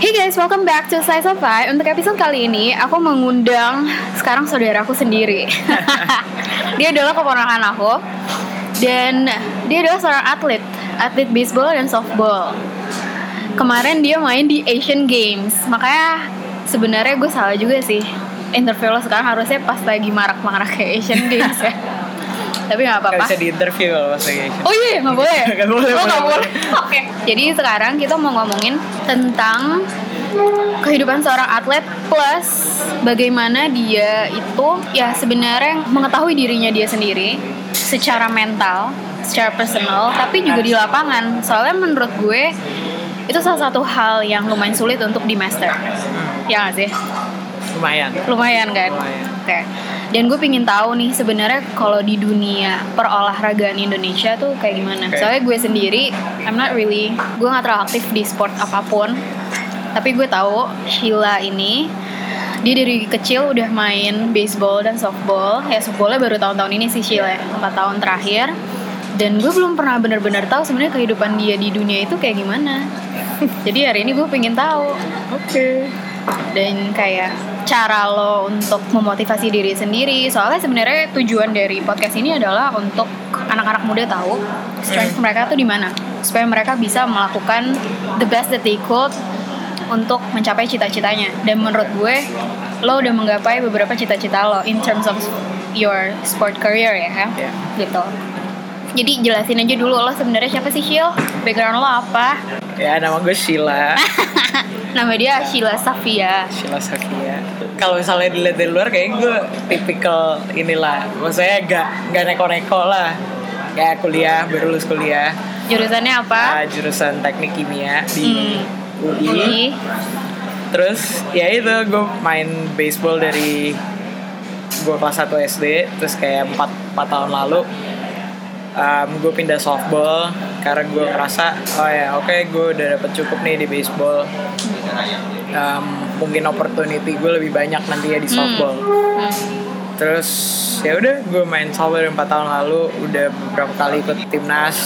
Hey guys, welcome back to Slice of Life. Untuk episode kali ini, aku mengundang sekarang saudaraku sendiri. dia adalah keponakan aku dan dia adalah seorang atlet, atlet baseball dan softball. Kemarin dia main di Asian Games, makanya sebenarnya gue salah juga sih. Interview lo sekarang harusnya pas lagi marak-marak kayak Asian Games ya. Tapi gak apa-apa. Gak bisa di interview kalau pas lagi Oh iya, nggak boleh. Nggak boleh, Oh nggak boleh. boleh. Oke. Jadi sekarang kita mau ngomongin tentang kehidupan seorang atlet plus bagaimana dia itu ya sebenarnya mengetahui dirinya dia sendiri secara mental, secara personal, tapi juga di lapangan. Soalnya menurut gue itu salah satu hal yang lumayan sulit untuk di master. Ya nggak sih? lumayan lumayan kan Lumayan. Oke dan gue pingin tahu nih sebenarnya kalau di dunia perolahragaan Indonesia tuh kayak gimana. Oke. soalnya gue sendiri I'm not really gue nggak terlalu aktif di sport apa pun. Tapi gue tahu Sheila ini dia dari kecil udah main baseball dan softball. Ya softballnya baru tahun-tahun ini sih Sheila ya, 4 tahun terakhir. Dan gue belum pernah benar-benar tahu sebenarnya kehidupan dia di dunia itu kayak gimana. Jadi hari ini gue pengen tahu. Oke. Dan kayak cara lo untuk memotivasi diri sendiri. Soalnya sebenarnya tujuan dari podcast ini adalah untuk anak-anak muda tahu strength mereka tuh di mana. Supaya mereka bisa melakukan the best that they could untuk mencapai cita-citanya. Dan menurut gue lo udah menggapai beberapa cita-cita lo in terms of your sport career ya kan? Iya. gitu. Jadi jelasin aja dulu lo sebenarnya siapa sih Shil? Background lo apa ya nama gue Sheila. Nama dia Sheila Safia. Sheila Safia. Kalau misalnya dilihat dari luar kayak gue tipikal inilah. Maksudnya gak gak neko-neko lah. Kayak kuliah baru lulus kuliah. Jurusannya apa? Ah, jurusan teknik kimia di UI. UI. terus ya itu gue main baseball dari gue kelas 1 SD terus kayak 4, 4 tahun lalu gue pindah softball karena gue ngerasa oh ya oke gue udah dapet cukup nih di baseball. Um, mungkin opportunity gue lebih banyak nanti ya di softball. Hmm. terus ya udah gue main softball 4 tahun lalu udah beberapa kali ikut timnas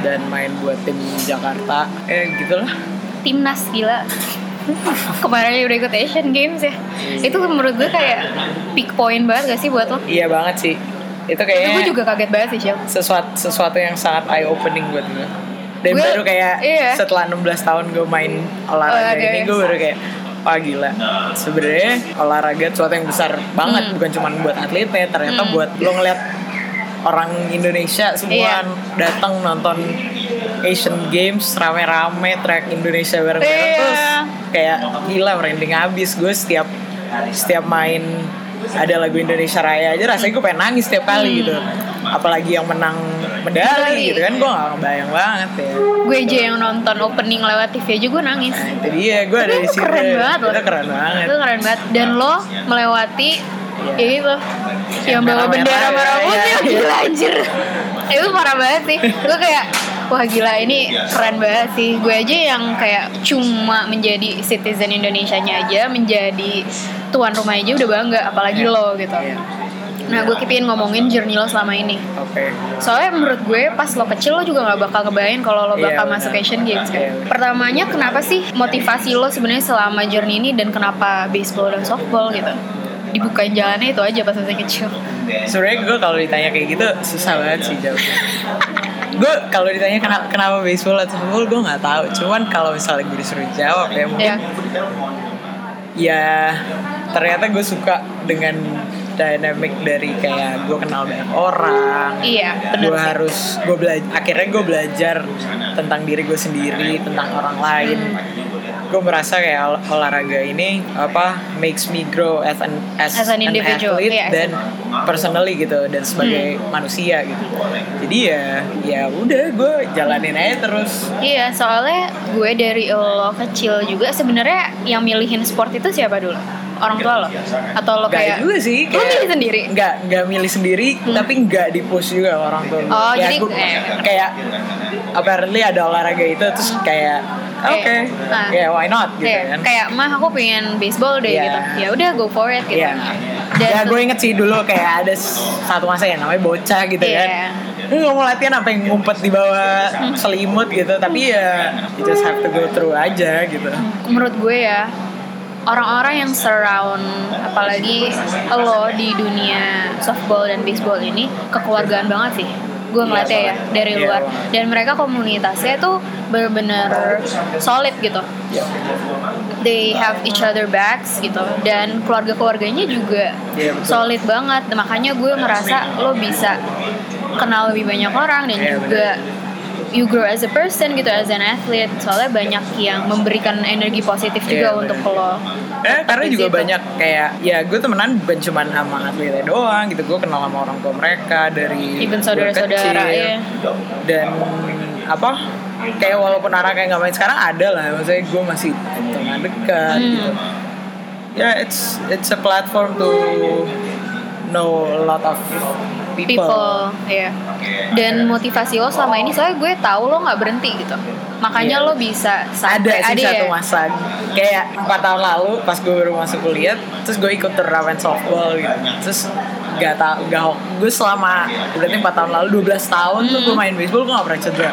dan main buat tim Jakarta. Eh gitulah. Timnas gila. Kemarin udah ikut Asian Games ya. Itu menurut gue kayak peak point banget gak sih buat lo? Iya banget sih itu kayaknya gue juga kaget banget sih Shil sesuatu sesuatu yang sangat eye opening buat gue dan Gue- baru kayak iya. setelah 16 tahun gue main olahraga Olahraga. ini gue baru kayak wah gila sebenarnya olahraga sesuatu yang besar banget Hmm. bukan cuma buat atletnya ternyata Hmm. buat lo ngeliat orang Indonesia semua Iya. datang nonton Asian Games rame-rame track Indonesia bareng-bareng Iya. terus kayak gila merinding habis gue setiap setiap main ada lagu Indonesia Raya aja rasanya gue pengen nangis setiap kali Hmm. gitu. Apalagi yang menang medali gitu kan gue gak kebayang banget ya. Gue aja yang nonton opening lewat TV aja gue nangis. Nah, itu dia gue ada di itu situ keren banget loh. keren banget. Itu keren banget. Dan lo melewati ya itu. Yang bawa bendera merah putih iya. gila anjir. Itu parah banget sih. Gue kayak wah gila ini keren banget sih gue aja yang kayak cuma menjadi citizen Indonesia nya aja menjadi tuan rumah aja udah bangga apalagi Iya. lo gitu Iya. nah gue kipin ngomongin journey lo selama ini oke Soalnya menurut gue pas lo kecil lo juga nggak bakal ngebayangin kalau lo Iya, bakal benar. masuk Asian Games kan. Iya. Pertamanya kenapa sih motivasi lo sebenarnya selama journey ini dan kenapa baseball dan softball gitu? Dibukain jalannya itu aja pas masih kecil. sebenarnya gue kalau ditanya kayak gitu susah banget sih jawabnya gue kalau ditanya kenapa, kenapa baseball atau softball gue nggak tahu cuman kalau misalnya gue disuruh jawab ya mungkin Ya. ya ternyata gue suka dengan dynamic dari kayak gue kenal banyak orang Iya, bener gue sih. harus gue belajar akhirnya gue belajar tentang diri gue sendiri tentang orang lain gue merasa kayak ol- olahraga ini apa makes me grow as an as, As an individual, athlete as dan personally gitu dan sebagai manusia gitu jadi ya ya udah gue jalanin aja terus Iya, soalnya gue dari lo kecil juga sebenarnya yang milihin sport itu siapa dulu? Orang tua lo? Atau lo kayak juga sih Lo milih sendiri? Nggak, nggak milih sendiri Tapi nggak di push juga orang tua gue. Oh, Ya, jadi- gua- eh. Kayak Apparently ada olahraga itu Terus kayak Oke Kayak, nah. Ya why not gitu Kayak, kan kayak mah aku pengen baseball deh Iya. gitu. Ya udah go for it gitu. Iya. Dan Ya gue inget sih dulu kayak ada satu masa yang namanya bocah gitu kan lu nggak mau latihan apa yang ngumpet di bawah selimut gitu tapi ya you just have to go through aja gitu menurut gue ya orang-orang yang surround apalagi lo di dunia softball dan baseball ini kekeluargaan banget sih gue ngeliatnya ya dari Iya. luar. Dan mereka komunitasnya tuh bener-bener solid gitu. They have each other backs gitu. Dan keluarga-keluarganya juga Iya, betul. solid banget. Makanya gue ngerasa lo bisa kenal lebih banyak orang dan Iya, juga you grow as a person gitu as an athlete. Soalnya banyak yang memberikan energi positif juga Iya, untuk lo Eh, karena juga situ. banyak kayak ya gue temenan bukan cuma sama atletnya doang gitu gue kenal sama orang tua mereka dari Even saudara-saudara, kecil. ya. dan apa kayak walaupun anaknya nggak main sekarang ada lah maksudnya gue masih teman dekat Hmm. gitu ya it's it's a platform to know a lot of people, people ya dan motivasi lo selama ini soalnya gue tahu lo nggak berhenti gitu. Makanya Iya. lo bisa ada sampai sih satu ya? masa. Kayak empat tahun lalu pas gue baru masuk kuliah terus gue ikut turnamen softball gitu. Terus gak tau gak gue selama berarti empat tahun lalu 12 tahun tuh gue main baseball gue gak pernah cedera.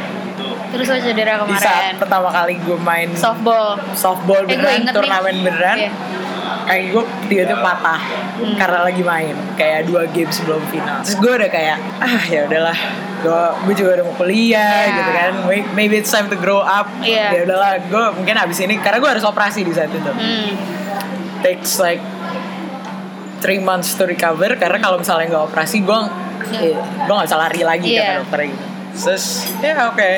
Terus lo cedera di saat kemarin? pertama kali gue main softball. softball Eh, gue beneran nih. turnamen beneran Iya. Kayak gue tiba-tiba patah Hmm. karena lagi main kayak dua game sebelum final terus gue udah kayak ah ya udahlah gue gue juga udah mau kuliah Iya. gitu kan May- maybe it's time to grow up Iya. ya udahlah gue mungkin abis ini karena gue harus operasi di saat itu hmm. takes like three months to recover karena kalau misalnya nggak operasi gue Iya. gue nggak bisa lari lagi Iya. kata dokter gitu terus ya oke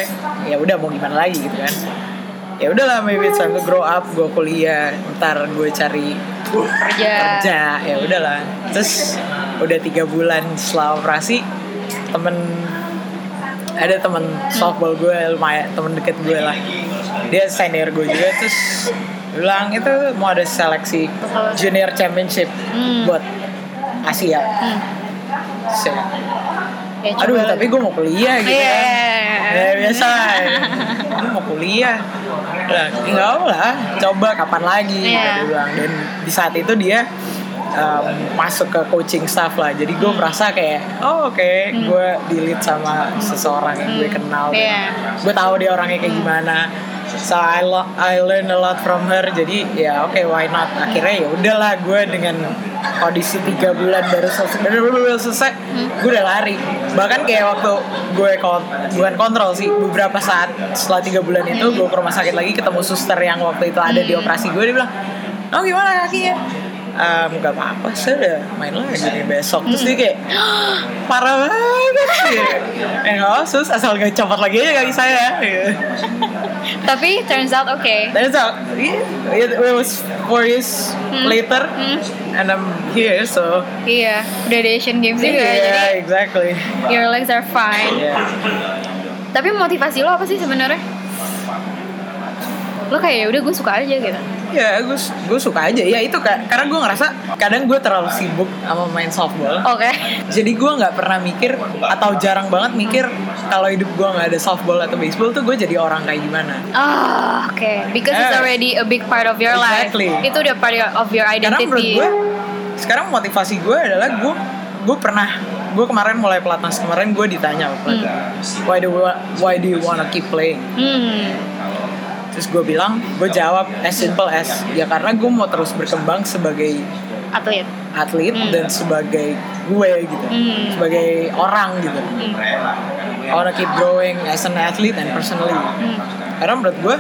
ya udah mau gimana lagi gitu kan ya udahlah maybe it's time to grow up gue kuliah ntar gue cari kerja kerja ya udahlah terus udah tiga bulan setelah operasi temen ada temen softball gue lumayan temen deket gue lah dia senior gue juga terus bilang itu mau ada seleksi junior championship Hmm. buat Asia Hmm. Saya, Ya, aduh coba- tapi gue mau kuliah gitu Iya. kan. ya biasa. Gue mau kuliah. Lah nggak apa lah. Coba kapan lagi dia bilang. Dan di saat itu dia um, masuk ke coaching staff lah. Jadi gue merasa kayak oh oke gue di lead sama seseorang yang gue kenal Hmm. Iya. gue tahu dia orangnya kayak gimana. So I lo I learn a lot from her. Jadi ya oke why not? Akhirnya ya udahlah gue dengan kondisi tiga bulan baru selesai. Baru baru selesai gue udah lari. Bahkan kayak waktu gue kon bukan kontrol sih beberapa saat setelah tiga bulan itu gue ke rumah sakit lagi ketemu suster yang waktu itu ada di operasi gue dia bilang oh gimana kakinya Ehm, gak apa-apa saya udah main lagi nih besok terus dia kayak parah banget sih eh nggak apa, sus asal gak copot lagi aja kaki saya tapi turns out oke That's all. Yeah, it, it was four years later, and I'm here. So iya udah ada Asian Games juga yeah, jadi exactly. your legs are fine Yeah. tapi motivasi lo apa sih sebenarnya lo kayak ya udah gue suka aja gitu Ya, gue gue suka aja. Ya itu kak, karena gue ngerasa kadang gue terlalu sibuk sama main softball. oke Jadi gue nggak pernah mikir atau jarang banget mikir kalau hidup gue nggak ada softball atau baseball tuh gue jadi orang kayak gimana. Ah, oke. Because it's Eh. already a big part of your Exactly. life. Itu udah part of your Karena menurut identity. gue sekarang motivasi gue adalah gue gue pernah gue kemarin mulai pelatnas kemarin gue ditanya pelatih, why do why do you wanna keep playing Hmm. Terus gue bilang gue jawab as simple as ya karena gue mau terus berkembang sebagai Atlet. atlet dan sebagai gue gitu Hmm. sebagai orang gitu I wanna keep growing as an athlete and personally Hmm. karena menurut gue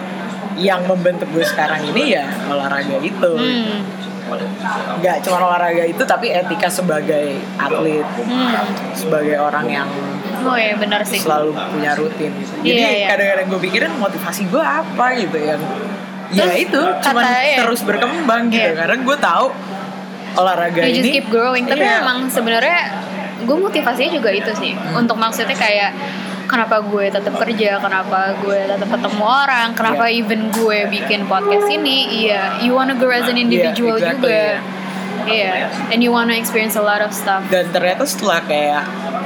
yang membentuk gue sekarang ini ya olahraga itu Hmm. nggak cuma olahraga itu tapi etika sebagai atlet Hmm. sebagai orang yang Oh ya benar sih. selalu punya rutin gitu. Iya, jadi iya. kadang-kadang gue pikirin motivasi gue apa gitu yang ya Terus itu cuman iya. terus berkembang gitu Iya. karena gue tahu olahraga You just ini keep growing. Tapi Iya. memang sebenarnya gue motivasinya juga itu sih. Hmm. Untuk maksudnya kayak kenapa gue tetap kerja, kenapa gue tetap ketemu orang, kenapa Iya. even gue bikin podcast ini, iya, you wanna grow as an individual exactly, juga. Iya, and you wanna experience a lot of stuff. dan ternyata setelah kayak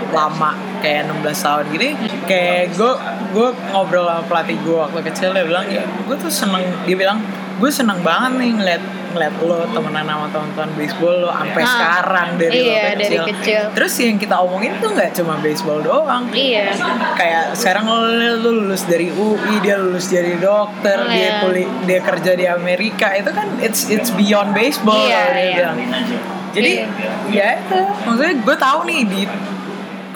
lama kayak 16 tahun gini kayak gue gue ngobrol sama pelatih gue waktu kecil dia bilang ya gue tuh seneng dia bilang gue seneng banget nih ngeliat ngeliat lo temenan sama teman-teman baseball lo sampai Ah, sekarang dari iya, lo kecil. dari kecil. Terus yang kita omongin tuh nggak cuma baseball doang. Iya. Kayak sekarang lo, lo lulus dari UI, dia lulus jadi dokter, Oh, dia iya. kuliah, dia kerja di Amerika. Itu kan it's it's beyond baseball Iya, dia iya. bilang. Jadi ya itu, maksudnya gue tahu nih di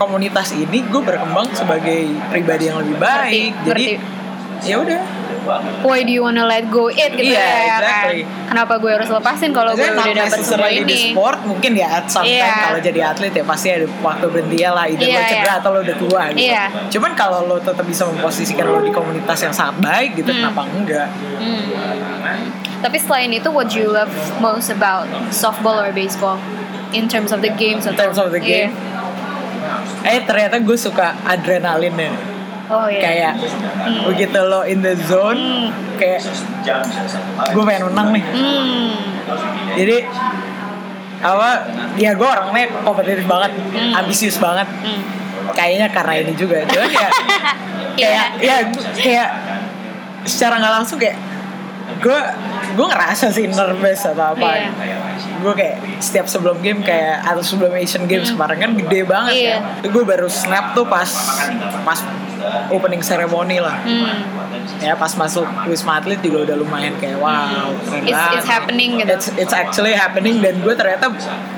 komunitas ini gue berkembang sebagai pribadi yang lebih baik. Ngerti, Jadi ya udah Why do you wanna let go it gitu Iya, ya exactly. kan? Kenapa gue harus lepasin kalau gue udah dapet semua necessarily di ini? sport mungkin ya at some Iya. time kalau jadi atlet ya pasti ada waktu berhenti lah either Iya, lo cedera iya. atau lo udah tua gitu. Iya. Cuman kalau lo tetap bisa memposisikan lo di komunitas yang sangat baik gitu Hmm. kenapa enggak? Hmm. Tapi selain itu, what do you love most about softball or baseball? In terms of the games In terms of the Iya. game. Eh ternyata gue suka adrenalinnya. Oh iya. Kayak Hmm. begitu lo in the zone Hmm. kayak gue pengen menang nih. Hmm. Jadi apa ya gue orangnya kompetitif banget, Hmm. ambisius banget. Hmm. Kayaknya karena ini juga. Cuman ya Iya. kayak ya gua- kayak secara nggak langsung kayak gue gue ngerasa sih nervous atau apa Iya. Gue kayak setiap sebelum game kayak atau sebelum Asian Games kemarin kan gede banget Iya. kan gue baru snap tuh pas pas opening ceremony lah Hmm. ya pas masuk Wisma Atlet juga udah lumayan kayak wow keren It's, it's happening gitu. it's, it's actually happening dan gue ternyata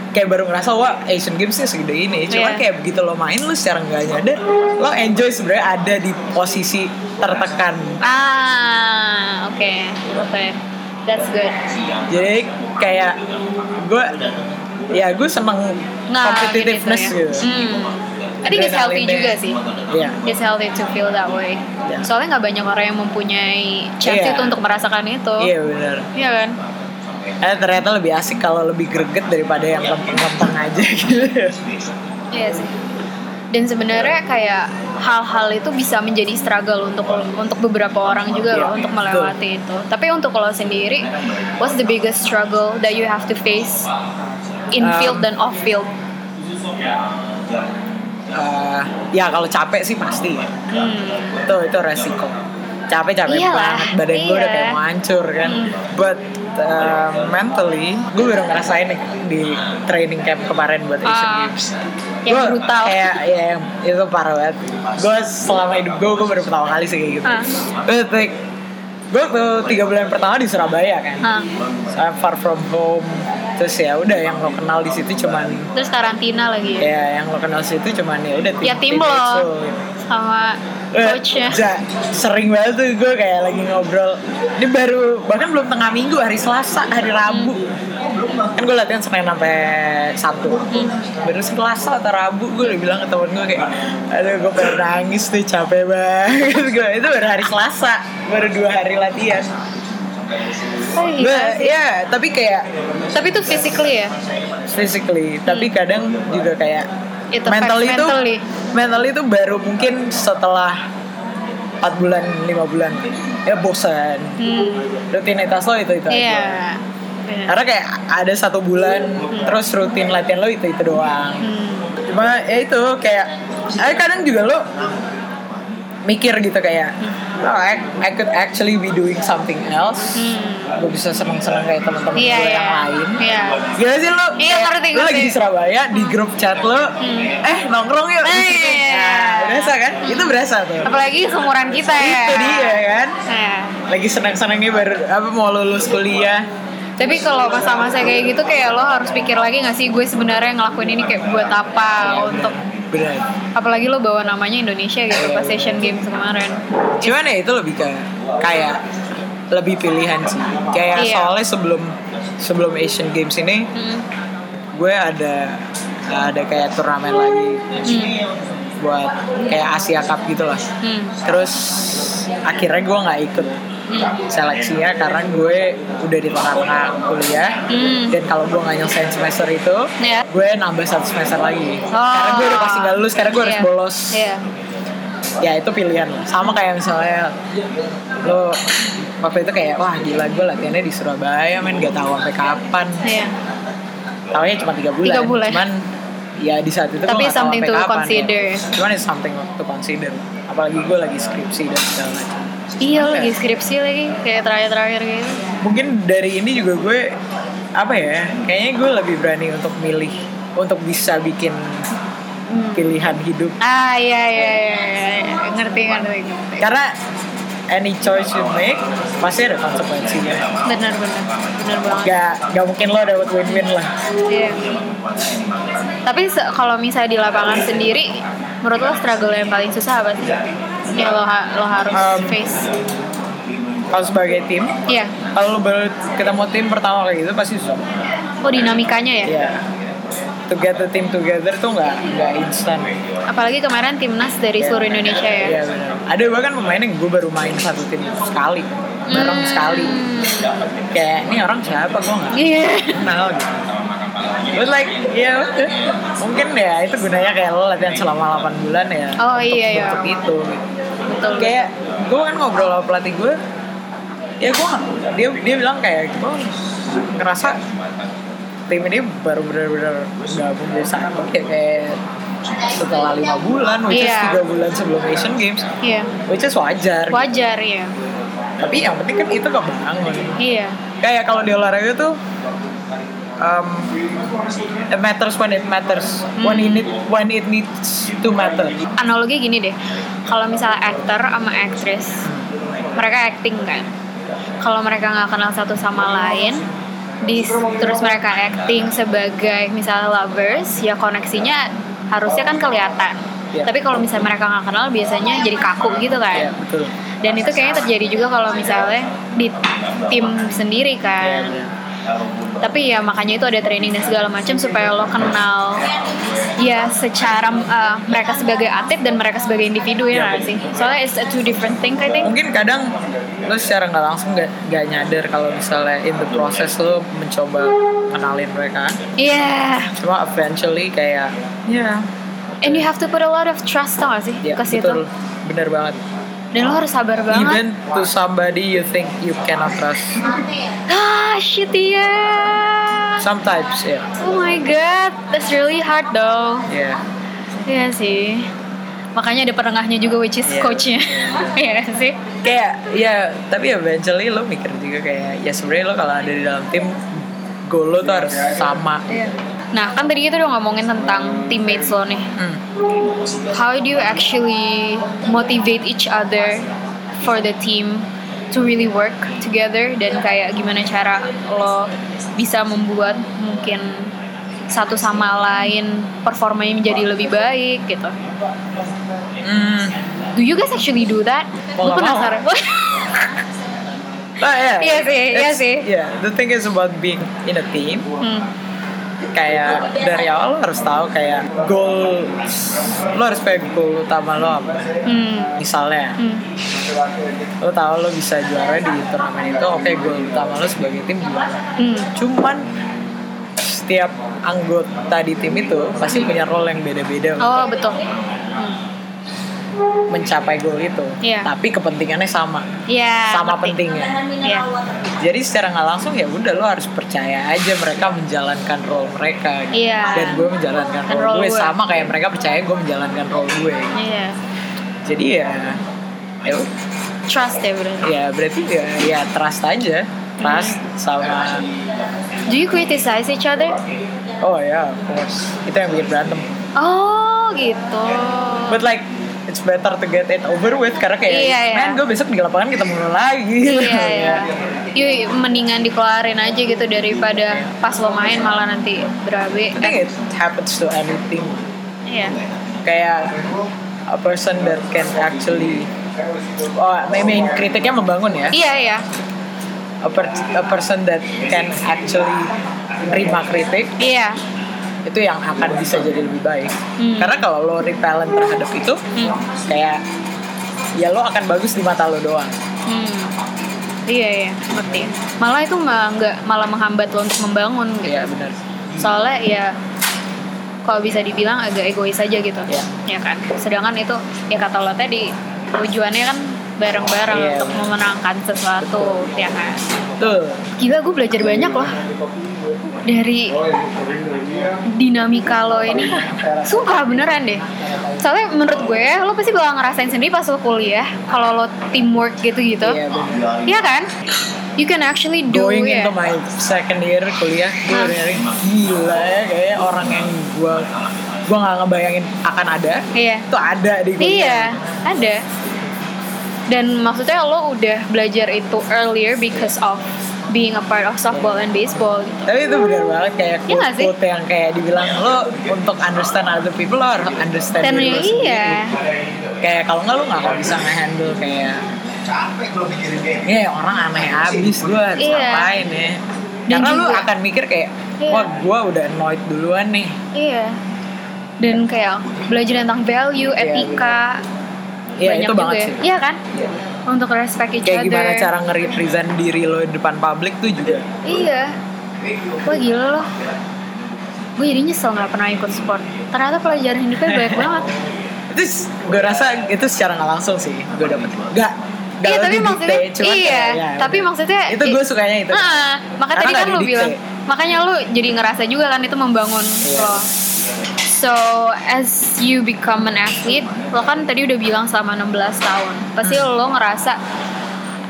kayak baru ngerasa wah Asian Games nya segede ini cuma Iya. kayak begitu lo main lo secara nggak nyadar lo enjoy sebenarnya ada di posisi tertekan Ah, oke, oke, that's good. jadi kayak gue ya gue seneng Nah, competitiveness gitu. gitu, ya. Hmm. I think it's healthy juga sih. Iya. It's healthy to feel that way. Iya. Soalnya nggak banyak orang yang mempunyai chance Iya. itu untuk merasakan itu. iya benar Iya kan? eh ternyata lebih asik kalau lebih greget daripada yang lempeng-lempeng aja gitu Iya sih. Dan sebenarnya kayak hal-hal itu bisa menjadi struggle untuk untuk beberapa orang juga Iya, loh untuk melewati itu. Tapi untuk lo sendiri, what's the biggest struggle that you have to face in Um, field dan off field? Eh, ya kalau capek sih pasti ya. Hmm. itu itu resiko capek capek Iyalah, banget badan gue udah iya. kayak mau hancur kan Hmm. but uh, mentally gue baru ngerasain nih di training camp kemarin buat Asian Ah, Games yang Gua brutal. kayak ya yang itu parah banget gue selama hidup gue gue baru pertama kali sih kayak gitu Ah. But, like, gue tuh tiga bulan pertama di Surabaya kan Hah. So, I'm far from home terus ya udah yang lo kenal di situ cuman Terus karantina lagi ya. ya yang lo kenal di situ cuman ya udah Ya, tim lo. Sama coachnya. ja- sering banget tuh gue kayak lagi ngobrol. Ini baru bahkan belum tengah minggu hari Selasa hari Rabu. Kan gue latihan Senin sampai Sabtu. Baru Selasa atau Rabu gue udah bilang ke temen gue kayak aduh gue pengen nangis tuh capek banget. Gue itu baru hari Selasa baru dua hari latihan. Oh, iya ya tapi kayak Tapi itu physically ya. physically tapi kadang juga kayak It mental affects itu mentally. mental itu baru mungkin setelah 4 bulan 5 bulan ya bosan Hmm. rutinitas lo itu itu aja Iya. Karena kayak ada satu bulan terus rutin latihan lo itu itu doang Hmm. cuma ya itu kayak eh, kadang juga lo mikir gitu kayak oh, I, I could actually be doing something else Hmm. gue bisa seneng-seneng kayak teman-teman Iya, gue iya. yang lain Iya. Gila sih lo Iya, kayak ngerti, Lo lagi di Surabaya Di grup chat lo Eh nongkrong yuk di Eh, sini. iya. Nah berasa kan Itu berasa tuh Apalagi seumuran kita ya. Itu dia kan Nah. Lagi senang-senangnya baru Apa mau lulus kuliah Tapi kalau masa-masa kayak gitu kayak lo harus pikir lagi gak sih gue sebenarnya ngelakuin ini kayak buat apa untuk Bener apalagi lo bawa namanya Indonesia gitu pas Asian Games kemarin. Cuman ya itu lebih ke Kayak Lebih pilihan sih Kayak Iya. soalnya sebelum Sebelum Asian Games ini Hmm. Gue ada Ada kayak turnamen lagi Buat Kayak Asia Cup gitu lah Hmm. Terus akhirnya gue nggak ikut seleksinya karena gue udah di tengah-tengah kuliah Hmm. dan kalau gue nggak nyelesain semester itu Iya. gue nambah satu semester lagi Oh. karena gue udah pasti nggak lulus karena gue harus Iya. bolos Iya. ya itu pilihan sama kayak misalnya lo waktu itu kayak wah gila gue latihannya di Surabaya men gak tahu sampai kapan Iya. tahunya cuma tiga bulan. Bulan. cuman ya di saat itu Tapi gue something sampai to kapan, consider. ya. cuman it's something to consider apalagi gue lagi skripsi dan segala macam Iya lagi skripsi lagi kayak terakhir-terakhir gitu. mungkin dari ini juga gue apa ya kayaknya gue lebih berani untuk milih untuk bisa bikin pilihan hidup ah iya iya iya, iya. ngerti ngerti ngerti karena any choice you make pasti ada konsekuensinya benar benar benar banget gak gak mungkin lo dapet win-win lah Iya. Tapi se- kalau misalnya di lapangan sendiri, menurut lo struggle yang paling susah apa sih? Yang lo, ha- lo harus Um, face. kalau sebagai tim Iya. kalau lo baru ketemu tim pertama kayak gitu pasti susah Oh dinamikanya ya. ya to get the team together tuh nggak nggak instan Apalagi kemarin timnas dari seluruh Indonesia ya. Iya benar. Ada bahkan pemain yang gue baru main satu tim sekali, bareng Hmm. sekali. Kayak ini orang siapa gue nggak Iya. kenal gitu. But like ya mungkin ya itu gunanya kayak lo latihan selama 8 bulan ya. Oh, untuk iya, iya. bentuk itu. gitu. Betul. Kayak gue kan ngobrol sama pelatih gue, ya gue dia dia bilang kayak gue ngerasa tim ini baru benar-benar gabung jadi satu kayak, kayak setelah lima bulan, which is Iya. tiga bulan sebelum Asian Games, Iya. which is wajar. Wajar ya. Tapi yang penting kan itu kebangun. Iya. Kayak kalau di olahraga tuh, um, it matters when it matters, when it need, when it needs to matter. Analogi gini deh. Kalau misalnya aktor sama aktris, mereka acting kan. Kalau mereka nggak kenal satu sama lain, di, terus mereka acting sebagai misalnya lovers, ya koneksinya harusnya kan kelihatan. Iya. Tapi kalau misalnya mereka nggak kenal, biasanya jadi kaku gitu kan. betul. Dan itu kayaknya terjadi juga kalau misalnya di tim sendiri kan. benar. Tapi ya makanya itu ada training dan segala macam supaya lo kenal ya secara uh, mereka sebagai atlet dan mereka sebagai individu ya nggak sih. Soalnya it's a two different thing I think. Mungkin kadang lo secara nggak langsung nggak nggak nyadar kalau misalnya in the process lo mencoba kenalin mereka. Iya. Cuma eventually kayak ya And you have to put a lot of trust tau gak sih ya ke situ. bener banget. Dan lo harus sabar banget. Even to somebody you think you cannot trust. Ah shit iya. Sometimes ya. Oh my god, that's really hard though. Ya. Iya sih. Makanya ada penengahnya juga which is Iya. coachnya. Iya nggak sih. kayak ya tapi eventually lo mikir juga kayak ya sebenarnya lo kalau ada di dalam tim goal lo tuh harus sama Nah kan tadi kita udah ngomongin tentang teammates lo nih. Hmm. How do you actually motivate each other for the team to really work together dan kayak gimana cara lo bisa membuat mungkin satu sama lain performanya menjadi lebih baik gitu. Hmm. Do you guys actually do that? Gue penasaran. Ah, ya. Iya sih, iya sih. Yeah, the thing is about being in a team. hmm. Kayak dari awal lo harus tahu kayak goal lo harus kayak goal utama lo apa. Hmm. Misalnya, Hmm. lo tahu lo bisa juara di turnamen itu, oke goal utama lo sebagai tim juara. Hmm. Cuman setiap anggota di tim itu pasti punya role yang beda-beda Oh betul. Hmm. Mencapai goal itu. Iya. Tapi kepentingannya sama, Ya. sama ngerti. pentingnya. Iya. Jadi secara nggak langsung ya udah lo harus percaya aja mereka menjalankan role mereka. gitu. Iya. Dan gue menjalankan Dan role, role gue gue. sama kayak mereka percaya gue menjalankan role gue. Iya. Jadi ya, ya, udah. Trust ya berarti. ya berarti ya, ya trust aja, trust sama Do you criticize each other? oh ya, of course itu yang bikin berantem. Oh gitu. But like it's better to get it over with karena kayak Iya, iya. man gue besok di lapangan ketemu lo lagi. iya iya. Yuk mendingan dikeluarin aja gitu daripada pas lo main malah nanti berabe. I think it happens to anything. Iya. kayak a person that can actually oh maybe kritiknya membangun ya Iya iya. a, per- a person that can actually terima kritik Iya. Itu yang akan bisa jadi lebih baik Hmm. karena kalau lo repellent terhadap itu Hmm. kayak ya lo akan bagus di mata lo doang Hmm. Iya iya, ngerti. Malah itu malah nggak malah menghambat lo untuk membangun gitu. Iya benar Soalnya ya kalau bisa dibilang agak egois aja gitu. Iya. Ya kan. Sedangkan itu ya kata lo tadi tujuannya kan bareng-bareng Iya, untuk memenangkan sesuatu, ya kan. tuh Gila gue belajar banyak loh dari dinamika lo ini. Suka beneran deh. Soalnya menurut gue lo pasti bakal ngerasain sendiri pas lo kuliah kalau lo teamwork gitu-gitu. Iya benar Iya kan? You can actually do going ya. into my second year kuliah gue dari gila ya kayak orang yang gue gue nggak ngebayangin akan ada. Iya. itu ada di kuliah. Iya, ada. Dan maksudnya lo udah belajar itu earlier because of being a part of softball and baseball gitu. tapi itu benar banget kayak Iya nggak sih? quote, quote yang kayak dibilang lo untuk understand other people lo harus understand Dan diri lo iya. sendiri kayak kalau nggak lo nggak akan bisa nge-handle kayak ya orang aneh abis gue harus Iya. ngapain ya Dan karena lo juga- akan mikir kayak Iya. wah gue udah annoyed duluan nih Iya. Dan kayak belajar tentang value, Iya, etika, Iya banyak itu juga banget ya. sih Iya kan? Untuk respect each kayak other. gimana cara nge-represent diri lo di depan publik tuh juga Iya. Wah gila loh. Gue jadi nyesel gak pernah ikut sport. Ternyata pelajaran hidupnya banyak banget. itu gue rasa itu secara nggak langsung sih gue dapet nggak Iya tapi maksudnya cuman iya, ya, tapi maksudnya itu gue sukanya itu Ah, maka Karena tadi kan lu bilang, makanya lu jadi ngerasa juga kan itu membangun Iya. lo. So as you become an athlete, lo kan tadi udah bilang selama 16 tahun, pasti Hmm. lo ngerasa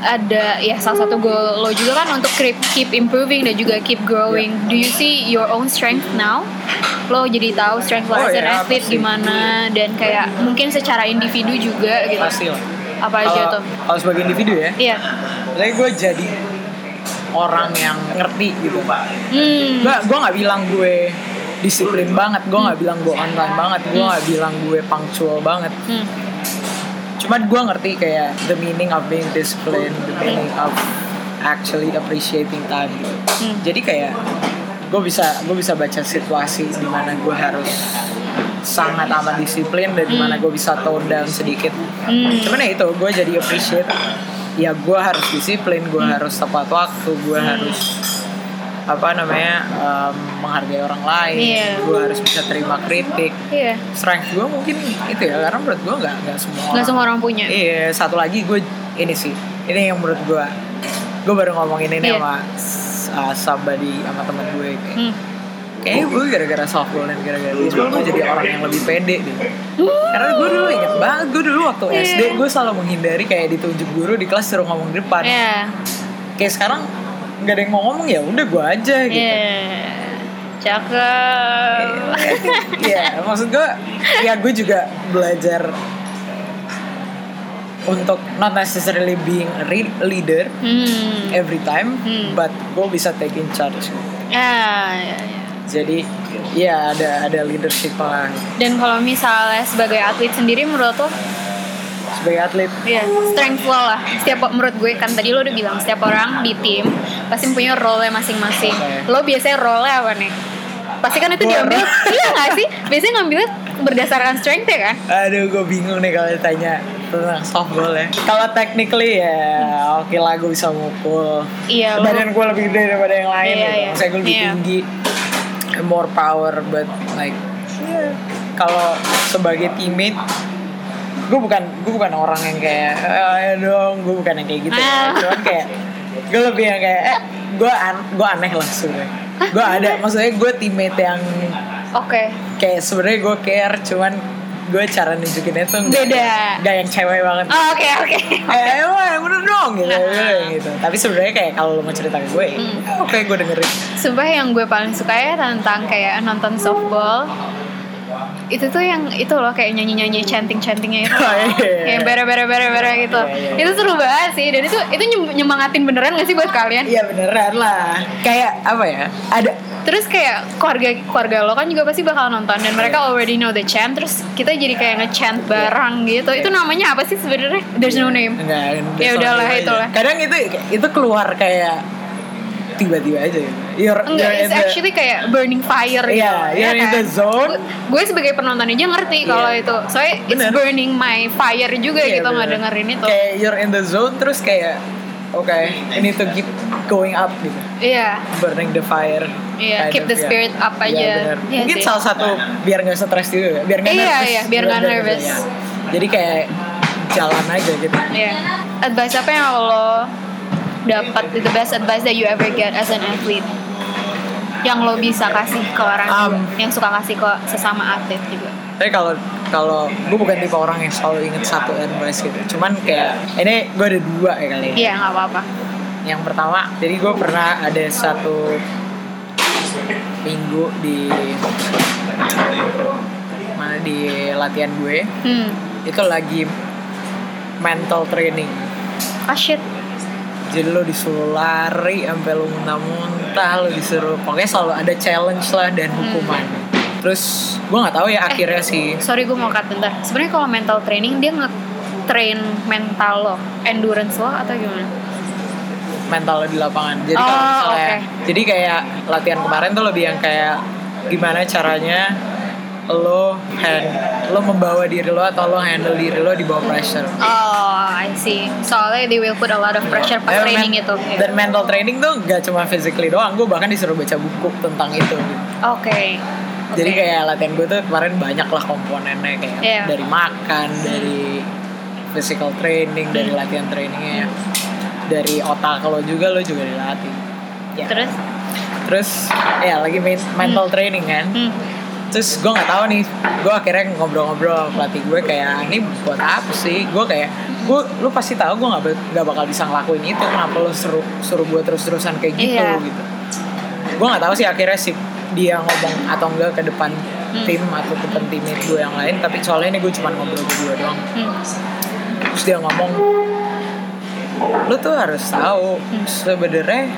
ada ya salah satu goal lo juga kan untuk keep, keep improving dan juga keep growing. Iya. Do you see your own strength now? Lo jadi tahu strength lo Oh, as an iya, athlete pasti. gimana dan kayak mungkin secara individu juga gitu. pasti lah Apa aja tuh? kalau sebagai individu ya Iya. Jadi gue jadi orang yang ngerti gitu Hmm. gue gue nggak bilang gue disiplin banget. Gue nggak bilang gue on time banget gue nggak bilang gue punctual banget. Hmm. cuman gue ngerti kayak the meaning of being disciplined the meaning of actually appreciating time. Gitu Hmm. jadi kayak gue bisa gue bisa baca situasi di mana gue harus sangat amat disiplin dan di mana gue bisa tone down sedikit. Hmm. cuman ya itu gue jadi appreciate ya gue harus disiplin gue harus tepat waktu gue harus apa namanya em, menghargai orang lain Iya. gue harus bisa terima kritik Iya. strength gue mungkin itu ya karena menurut gue nggak nggak semua orang Nggak semua orang punya. iya satu lagi gue ini sih ini yang menurut gue gue baru ngomongin ini Iya. sama uh, somebody sama temen gue kayak Hmm. kayaknya gue gara-gara softball dan gara-gara baseball gue jadi orang yang lebih pede deh karena gue dulu inget banget gue dulu waktu Iya. SD gue selalu menghindari kayak ditunjuk guru di kelas suruh ngomong di depan Iya. kayak sekarang nggak ada yang mau ngomong ya udah gue aja gitu Iya. Cakep. Iya, maksud gue, ya gue juga belajar untuk not necessarily being a leader Hmm. every time, Hmm. but gue bisa take in charge. Ya, ya, ya. Jadi, ya ada ada leadership lah Dan kalau misalnya sebagai atlet sendiri menurut lo, sebagai atlet. ya strength lo lah. Setiap menurut gue kan tadi lo udah bilang setiap orang di tim pasti punya role masing-masing. Oke. Lo biasanya role apa nih? Pasti kan itu Gua diambil, iya nggak sih? Biasanya ngambilnya berdasarkan strength ya kan? Aduh, gue bingung nih kalau ditanya tentang softball ya. Kalau technically ya, oke lah gue bisa mukul. Iya. Badan gue lebih gede daripada yang lain Iya, gitu. iya. Maksudnya gue lebih Iya. tinggi, more power, but like yeah. kalau sebagai teammate gue bukan gue bukan orang yang kayak "Eh, dong gue bukan yang kayak gitu Ah. cuman kayak gue lebih yang kayak eh gue an gue aneh lah sebenarnya gue ada maksudnya gue teammate yang Oke. kayak sebenarnya gue care cuman gue cara nunjukinnya tuh Beda. nggak yang cewek banget Oh, Oke oke. eh ayo lah yang bener dong gitu, Ah. gitu. tapi sebenarnya kayak kalau lo mau cerita ke gue Hmm. ya oke gue dengerin Sumpah yang gue paling suka ya tentang kayak nonton softball itu tuh yang itu loh kayak nyanyi-nyanyi chanting-chantingnya itu. Oh, iya. yang bere-bere-bere-bere gitu. Iya, iya. itu seru banget sih dan itu itu nyem- nyemangatin beneran gak sih buat kalian? Iya beneran lah. Kayak apa ya ada terus kayak keluarga keluarga lo kan juga pasti bakal nonton dan mereka already know the chant terus kita jadi kayak ngechant bareng gitu. Itu namanya apa sih sebenarnya? There's no name. Enggak Ya udahlah, itulah. kadang itu itu keluar kayak tiba-tiba aja gitu. You're, Enggak, you're it's the- actually kayak burning fire gitu. Iya, you're in the zone. Gue, sebagai penonton aja ngerti Iya. kalau itu. Soalnya it's Bener. burning my fire juga Iya, gitu nggak dengerin itu. Kayak you're in the zone terus kayak oke, I need to keep going up gitu. Iya. Burning the fire. Iya, kind keep of, the ya. spirit up Iya, aja. bener. Iya Mungkin sih. salah satu biar nggak stres juga, biar nggak Iya, nervous. iya, biar nggak nervous. ya. Jadi kayak jalan aja gitu. Iya. Advice apa yang lo dapat the best advice that you ever get as an athlete? Yang lo bisa kasih ke orang Um, juga, yang suka kasih ke sesama atlet juga. Tapi kalau kalau gue bukan tipe orang yang selalu inget satu advice gitu. Cuman kayak ini gue ada dua ya kali. ya. Iya, nggak apa-apa. yang pertama jadi gue pernah ada satu minggu di mana di latihan gue Hmm. itu lagi mental training Ah shit. Jadi lo disuruh lari sampai lo muntah-muntah lo disuruh pokoknya selalu ada challenge lah dan hukuman terus gue nggak tahu ya akhirnya sih Sorry gue mau cut bentar. Sebenarnya kalau mental training dia nge-train mental lo, endurance lo atau gimana? mental lo di lapangan jadi kalau Oh, misalnya oke. jadi kayak latihan kemarin tuh lebih yang kayak gimana caranya lo hand lo membawa diri lo atau lo handle diri lo di bawah pressure Oh, I see. Soalnya they will put a lot of pressure pas Dan training men- itu. dan mental training tuh gak cuma physically doang gue bahkan disuruh baca buku tentang itu Oke. Jadi Oke. kayak latihan gue tuh kemarin banyak lah komponennya kayak Iya. dari makan, dari physical training, dari Hmm. latihan trainingnya, dari otak lo juga lo juga dilatih. Ya. Terus? Terus ya lagi men- mental training kan. Hmm. Terus gue nggak tahu nih, gue akhirnya ngobrol-ngobrol pelatih gue kayak ini buat apa sih? Gue kayak gue lu pasti tahu gue nggak nggak bakal bisa ngelakuin itu kenapa lo suruh suruh gue terus-terusan kayak gitu Iya. gitu. Gue nggak tahu sih akhirnya sih dia ngomong atau enggak ke depan Hmm. tim atau ke depan teammate gue yang lain tapi soalnya ini gue cuma ngobrol berdua doang Hmm. terus dia ngomong lu tuh harus tahu sebenarnya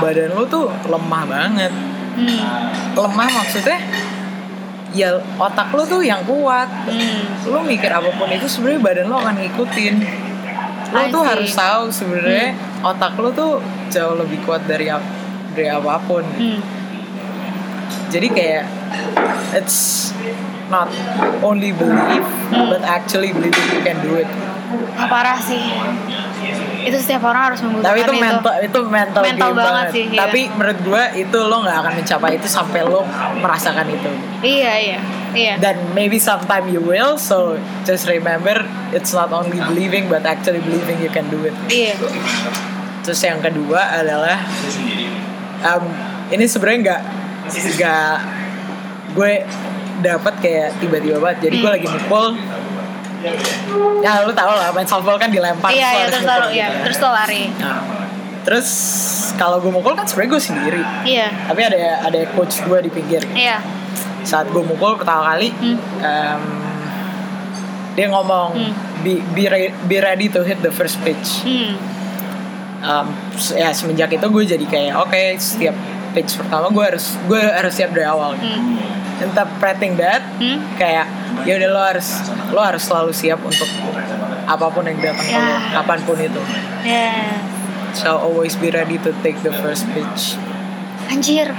badan lu tuh lemah banget Hmm. lemah maksudnya ya otak lu tuh yang kuat. Hmm. lu mikir apa pun itu sebenarnya badan lu akan ngikutin. Lu I tuh harus tahu sebenarnya otak lu tuh jauh lebih kuat dari ap- dari apa pun. Hmm. jadi kayak it's not only believe but actually believing you can do it. Ah, parah sih. Itu setiap orang harus membutuhkan tapi itu mental itu mental, Mental game banget sih, iya. tapi menurut gue itu lo nggak akan mencapai itu sampai lo merasakan itu Iya, iya. Iya. dan maybe sometime you will so just remember it's not only believing but actually believing you can do it Iya. terus yang kedua adalah um, ini sebenarnya nggak nggak gue dapat kayak tiba-tiba banget jadi gue Hmm. lagi mukul ya lu tau lah main softball kan dilempar Iya, iya, terus lalu ya, gitu. terus lo lari. Nah, terus kalau gue mukul kan sebenarnya gue sendiri Iya. tapi ada ada coach gue di pinggir Iya. saat gue mukul pertama kali Hmm. em, dia ngomong Hmm. be, be, re- be ready to hit the first pitch Hmm. um, ya semenjak itu gue jadi kayak oke setiap pitch pertama gue harus gue harus siap dari awal Hmm. Interpreting that Hmm. kayak ya udah lo harus lo harus selalu siap untuk apa pun yang datang Ya. kapan pun itu Yeah. so always be ready to take the first pitch Anjir.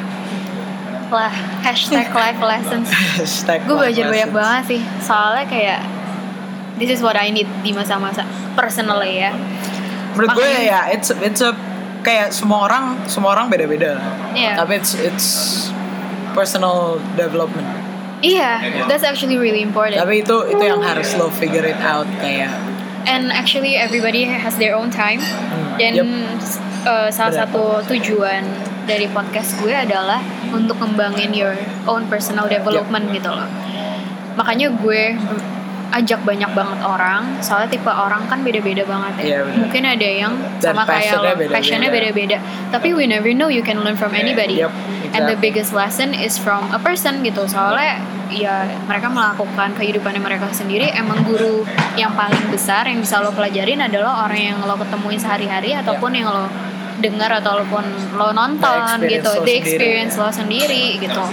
Lah, hashtag life lessons. Hashtag Gue belajar banyak banget sih. Soalnya kayak this is what I need di masa-masa personally ya. menurut gue ya it's it's a kayak semua orang semua orang beda-beda Iya. tapi it's it's personal development Iya, that's actually really important. tapi itu itu yang harus lo figure it out kayak And actually everybody has their own time. Dan Yep. uh, salah Benar. satu tujuan dari podcast gue adalah untuk ngembangin your own personal development gitu loh. Makanya gue ajak banyak banget orang, soalnya tipe orang kan beda-beda banget ya. Iya, benar. Mungkin ada yang Dan sama kayak passionnya lo, beda-beda. passionnya beda-beda. Tapi we never know you can learn from anybody. Yep, And the exactly. biggest lesson is from a person gitu. Soalnya ya mereka melakukan kehidupannya mereka sendiri. Emang guru yang paling besar yang bisa lo pelajarin adalah orang yang lo ketemuin sehari-hari ataupun yang lo dengar ataupun lo nonton The experience gitu. lo The sendiri. experience lo sendiri gitu.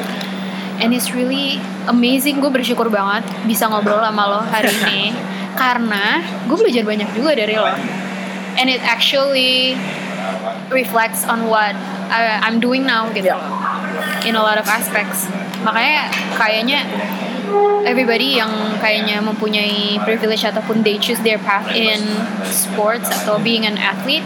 And it's really amazing. Gue bersyukur banget bisa ngobrol sama lo hari ini karena gue belajar banyak juga dari lo. And it actually reflects on what I- I'm doing now gitu Yeah. In a lot of aspects. Makanya kayaknya everybody yang kayaknya mempunyai privilege ataupun they choose their path in sports atau being an athlete,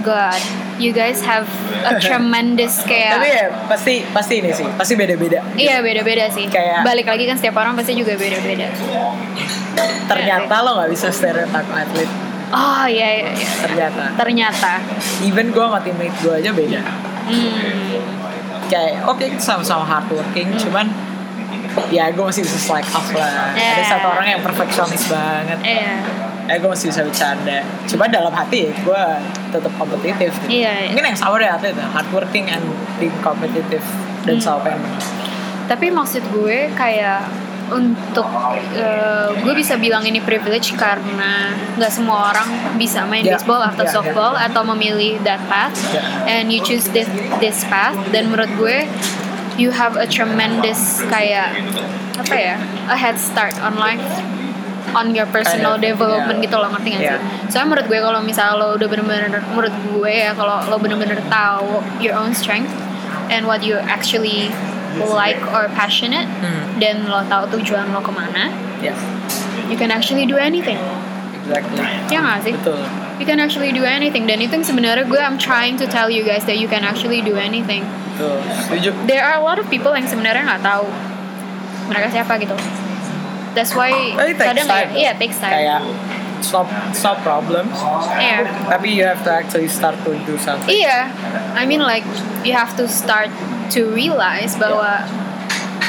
God, you guys have a tremendous kayak tapi ya pasti pasti ini sih pasti beda-beda Iya beda-beda sih. Kayak- Balik lagi kan setiap orang pasti juga beda-beda. ternyata lo nggak bisa stereotip atlet Oh iya iya. iya. ternyata Ternyata. even gue sama teammate gue aja beda Hmm. Kayak oke kita sama-sama hardworking cuman ya gue masih bisa slack off lah ada Yeah. satu orang yang perfeksionis banget Iya. ya gue masih bisa bercanda cuma dalam hati ya gue tetap kompetitif gitu. Iya, iya. mungkin yang sama deh atlet hardworking and being kompetitif dan Hmm. selalu pengen Tapi maksud gue kayak untuk eh, gue bisa bilang ini privilege karena nggak semua orang bisa main Ya, baseball atau ya, ya. softball atau memilih that path Ya. and you choose this this path dan menurut gue you have a tremendous kayak apa ya a head start on life on your personal Kind of, development yeah. gitu loh ngerti gak sih? Yeah. Soalnya menurut gue kalau misalnya lo udah bener-bener menurut gue ya kalau lo bener-bener tahu your own strength and what you actually like or passionate Hmm. dan lo tahu tujuan lo ke mana ya you can actually do anything. Exactly. Ya nggak sih? Betul. You can actually do anything dan itu yang sebenarnya gue I'm trying to tell you guys that you can actually do anything. Betul. Setuju. There are a lot of people yang sebenarnya nggak tahu mereka siapa gitu. That's why takes kadang time. kayak iya takes time. Kayak stop stop problems Iya. tapi you have to actually start to do something. Iya, I mean like you have to start to realize bahwa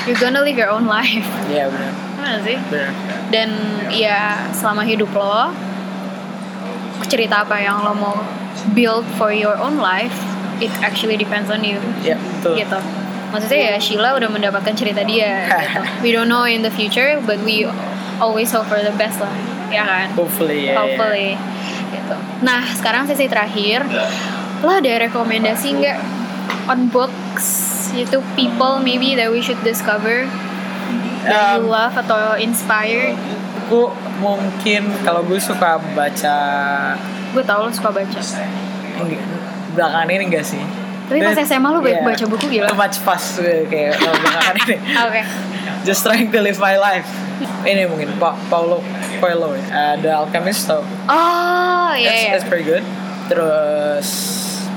you're gonna live your own life, Iya benar Mana sih? benar Dan ya selama hidup lo, cerita apa yang lo mau build for your own life, it actually depends on you, ya betul gitu. Maksudnya ya Sheila udah mendapatkan cerita dia, gitu. We don't know in the future, but we always hope for the best lah, ya kan? hopefully ya. hopefully gitu. Nah sekarang sesi terakhir lo ada rekomendasi nggak on books itu people maybe that we should discover that you Um, love atau inspired? aku mungkin kalau gue suka baca Gue tau lo suka baca. enggak, belakangan ini enggak sih Tapi pas SMA baca- iya, baca buku gila. too much fast gue kayak belakangan ini Oke. just trying to live my life ini mungkin pa Paulo Coelho ya uh, The Alchemist tau Oh iya that's, iya. that's pretty good terus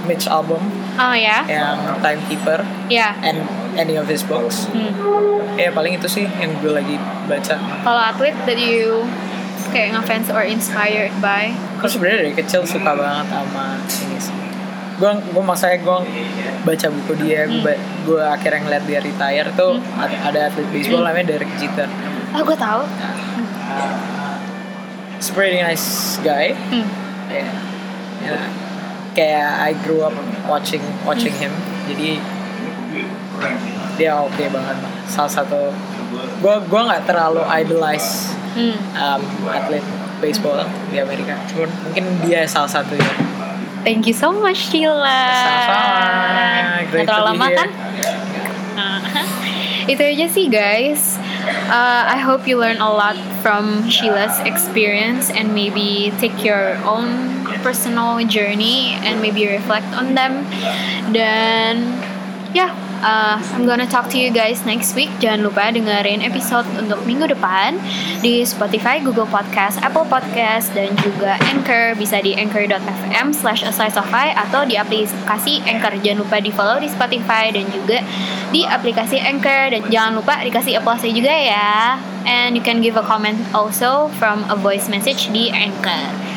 Mitch album Oh ya. yang Timekeeper Ya. and any of his books Hmm. ya paling itu sih yang gue lagi baca Kalau atlet that you kayak ngefans or inspired by? Aku sebenarnya dari kecil suka banget sama ini sih. Gue gue maksudnya gue baca buku dia, gue Hmm. gue akhirnya ngeliat dia retire tuh ada, ada atlet baseball Hmm. namanya Derek Jeter. Oh gue tahu. He's a pretty nice guy. Hmm. Ya. Ya. Kayak I grew up watching watching him. Jadi dia oke banget. Salah satu gue gue nggak terlalu idolize Hmm. um, atlet baseball di Amerika. Cuman mungkin dia salah satunya. Thank you so much Sheila. Sama-sama. Great terlalu lama here. kan? Nah, itu aja sih guys. Uh, I hope you learn a lot from Sheila's experience and maybe take your own personal journey and maybe reflect on them. Dan ya, uh, I'm gonna talk to you guys next week. Jangan lupa dengerin episode untuk minggu depan di Spotify, Google Podcast, Apple Podcast, dan juga Anchor. Bisa di anchor.fm slash atau di aplikasi Anchor. Jangan lupa di follow di Spotify dan juga di aplikasi Anchor. Dan jangan lupa dikasih applause juga ya. And you can give a comment also from a voice message di Anchor.